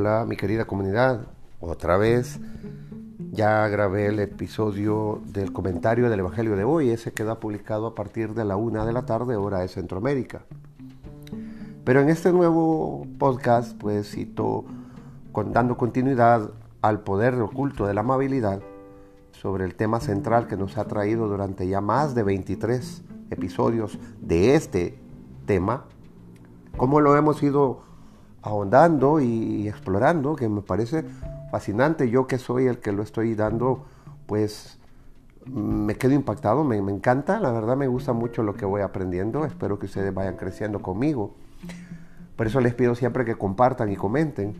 Hola mi querida comunidad, otra vez. Ya grabé el episodio del comentario del Evangelio de hoy, ese queda publicado a partir de la una de la tarde hora de Centroamérica. Pero en este nuevo podcast pues cito con, dando continuidad al poder oculto de la amabilidad sobre el tema central que nos ha traído durante ya más de 23 episodios de este tema, cómo lo hemos ido ahondando y, explorando, que me parece fascinante. Yo que soy el que lo estoy dando, pues me quedo impactado, me, encanta, la verdad me gusta mucho lo que voy aprendiendo, espero que ustedes vayan creciendo conmigo. Por eso les pido siempre que compartan y comenten.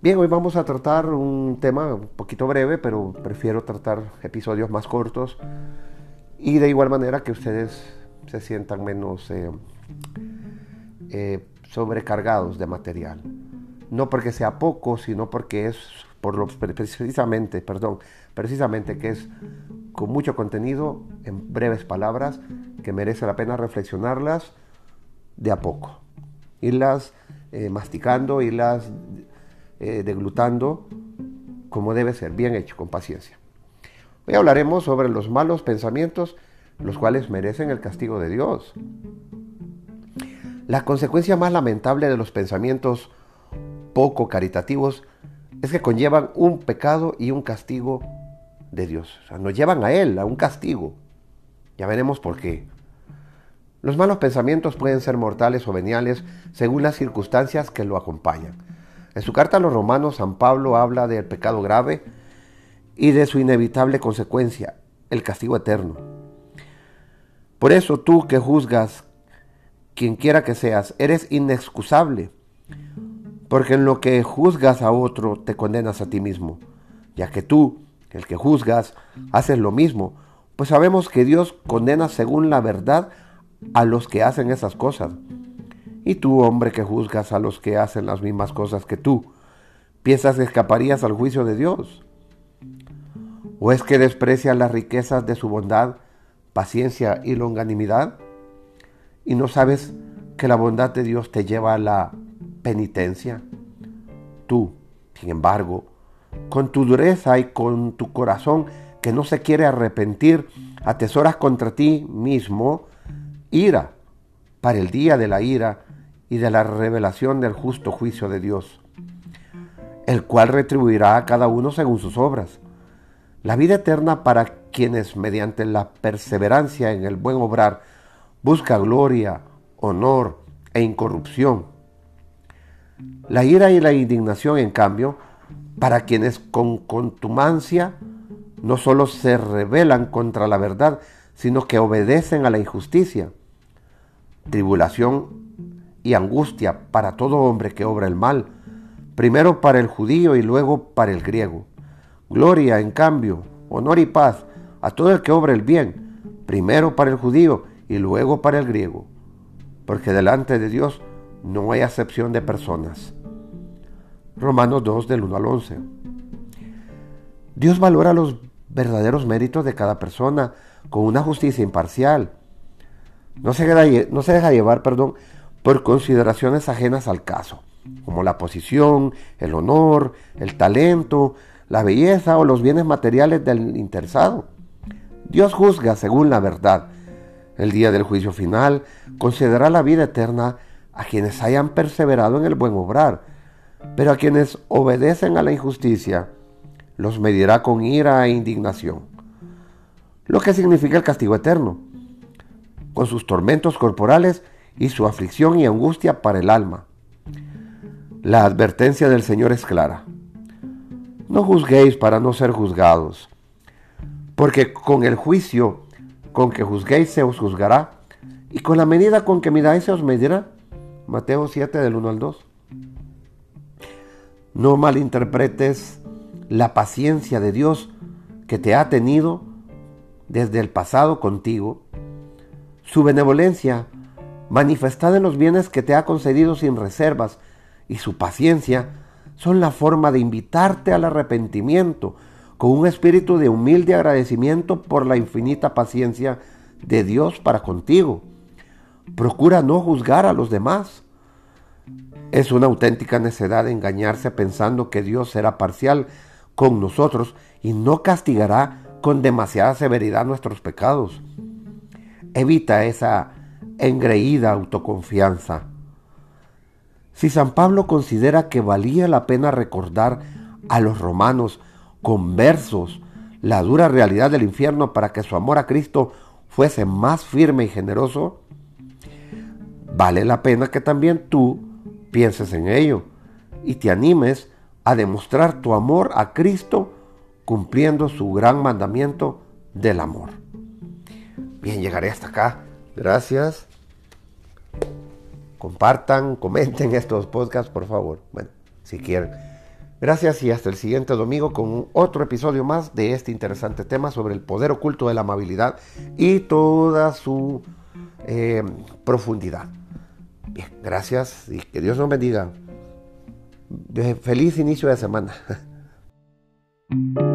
Bien, hoy vamos a tratar un tema un poquito breve, pero prefiero tratar episodios más cortos y de igual manera que ustedes se sientan menos eh, eh, sobrecargados de material. No porque sea poco, sino porque es por lo, precisamente, perdón, precisamente que es con mucho contenido, en breves palabras, que merece la pena reflexionarlas de a poco. Irlas eh, masticando, irlas eh, deglutando como debe ser, bien hecho, con paciencia. Hoy hablaremos sobre los malos pensamientos, los cuales merecen el castigo de Dios. La consecuencia más lamentable de los pensamientos poco caritativos es que conllevan un pecado y un castigo de Dios. O sea, nos llevan a Él, a un castigo. Ya veremos por qué. Los malos pensamientos pueden ser mortales o veniales según las circunstancias que lo acompañan. En su carta a los romanos, San Pablo habla del pecado grave y de su inevitable consecuencia, el castigo eterno. Por eso tú que juzgas quien quiera que seas, eres inexcusable, porque en lo que juzgas a otro te condenas a ti mismo, ya que tú, el que juzgas, haces lo mismo, pues sabemos que Dios condena según la verdad a los que hacen esas cosas. Y tú, hombre, que juzgas a los que hacen las mismas cosas que tú, ¿piensas que escaparías al juicio de Dios? ¿O es que desprecias las riquezas de su bondad, paciencia y longanimidad? Y no sabes que la bondad de Dios te lleva a la penitencia. Tú, sin embargo, con tu dureza y con tu corazón que no se quiere arrepentir, atesoras contra ti mismo ira para el día de la ira y de la revelación del justo juicio de Dios, el cual retribuirá a cada uno según sus obras. La vida eterna para quienes mediante la perseverancia en el buen obrar busca gloria, honor e incorrupción. La ira y la indignación, en cambio, para quienes con contumacia no solo se rebelan contra la verdad, sino que obedecen a la injusticia. Tribulación y angustia para todo hombre que obra el mal, primero para el judío y luego para el griego. Gloria, en cambio, honor y paz a todo el que obra el bien, primero para el judío y luego para el griego, porque delante de Dios no hay acepción de personas. Romanos 2 del 1 al 11. Dios valora los verdaderos méritos de cada persona con una justicia imparcial. No se, deja, no se deja llevar por consideraciones ajenas al caso, como la posición, el honor, el talento, la belleza o los bienes materiales del interesado. Dios juzga según la verdad el día del juicio final, concederá la vida eterna a quienes hayan perseverado en el buen obrar, pero a quienes obedecen a la injusticia, los medirá con ira e indignación. Lo que significa el castigo eterno, con sus tormentos corporales y su aflicción y angustia para el alma. La advertencia del Señor es clara. No juzguéis para no ser juzgados, porque con el juicio con que juzguéis se os juzgará, y con la medida con que miráis se os medirá. Mateo 7 del 1 al 2. No malinterpretes la paciencia de Dios que te ha tenido desde el pasado contigo, su benevolencia manifestada en los bienes que te ha concedido sin reservas y su paciencia son la forma de invitarte al arrepentimiento, con un espíritu de humilde agradecimiento por la infinita paciencia de Dios para contigo. Procura no juzgar a los demás. Es una auténtica necedad engañarse pensando que Dios será parcial con nosotros y no castigará con demasiada severidad nuestros pecados. Evita esa engreída autoconfianza. Si San Pablo considera que valía la pena recordar a los romanos con versos la dura realidad del infierno para que su amor a Cristo fuese más firme y generoso, vale la pena que también tú pienses en ello y te animes a demostrar tu amor a Cristo cumpliendo su gran mandamiento del amor. Bien, llegaré hasta acá. Gracias. Compartan, comenten estos podcasts, por favor. Bueno, si quieren. Gracias y hasta el siguiente domingo con otro episodio más de este interesante tema sobre el poder oculto de la amabilidad y toda su eh, profundidad. Bien, gracias y que Dios nos bendiga. Feliz inicio de semana.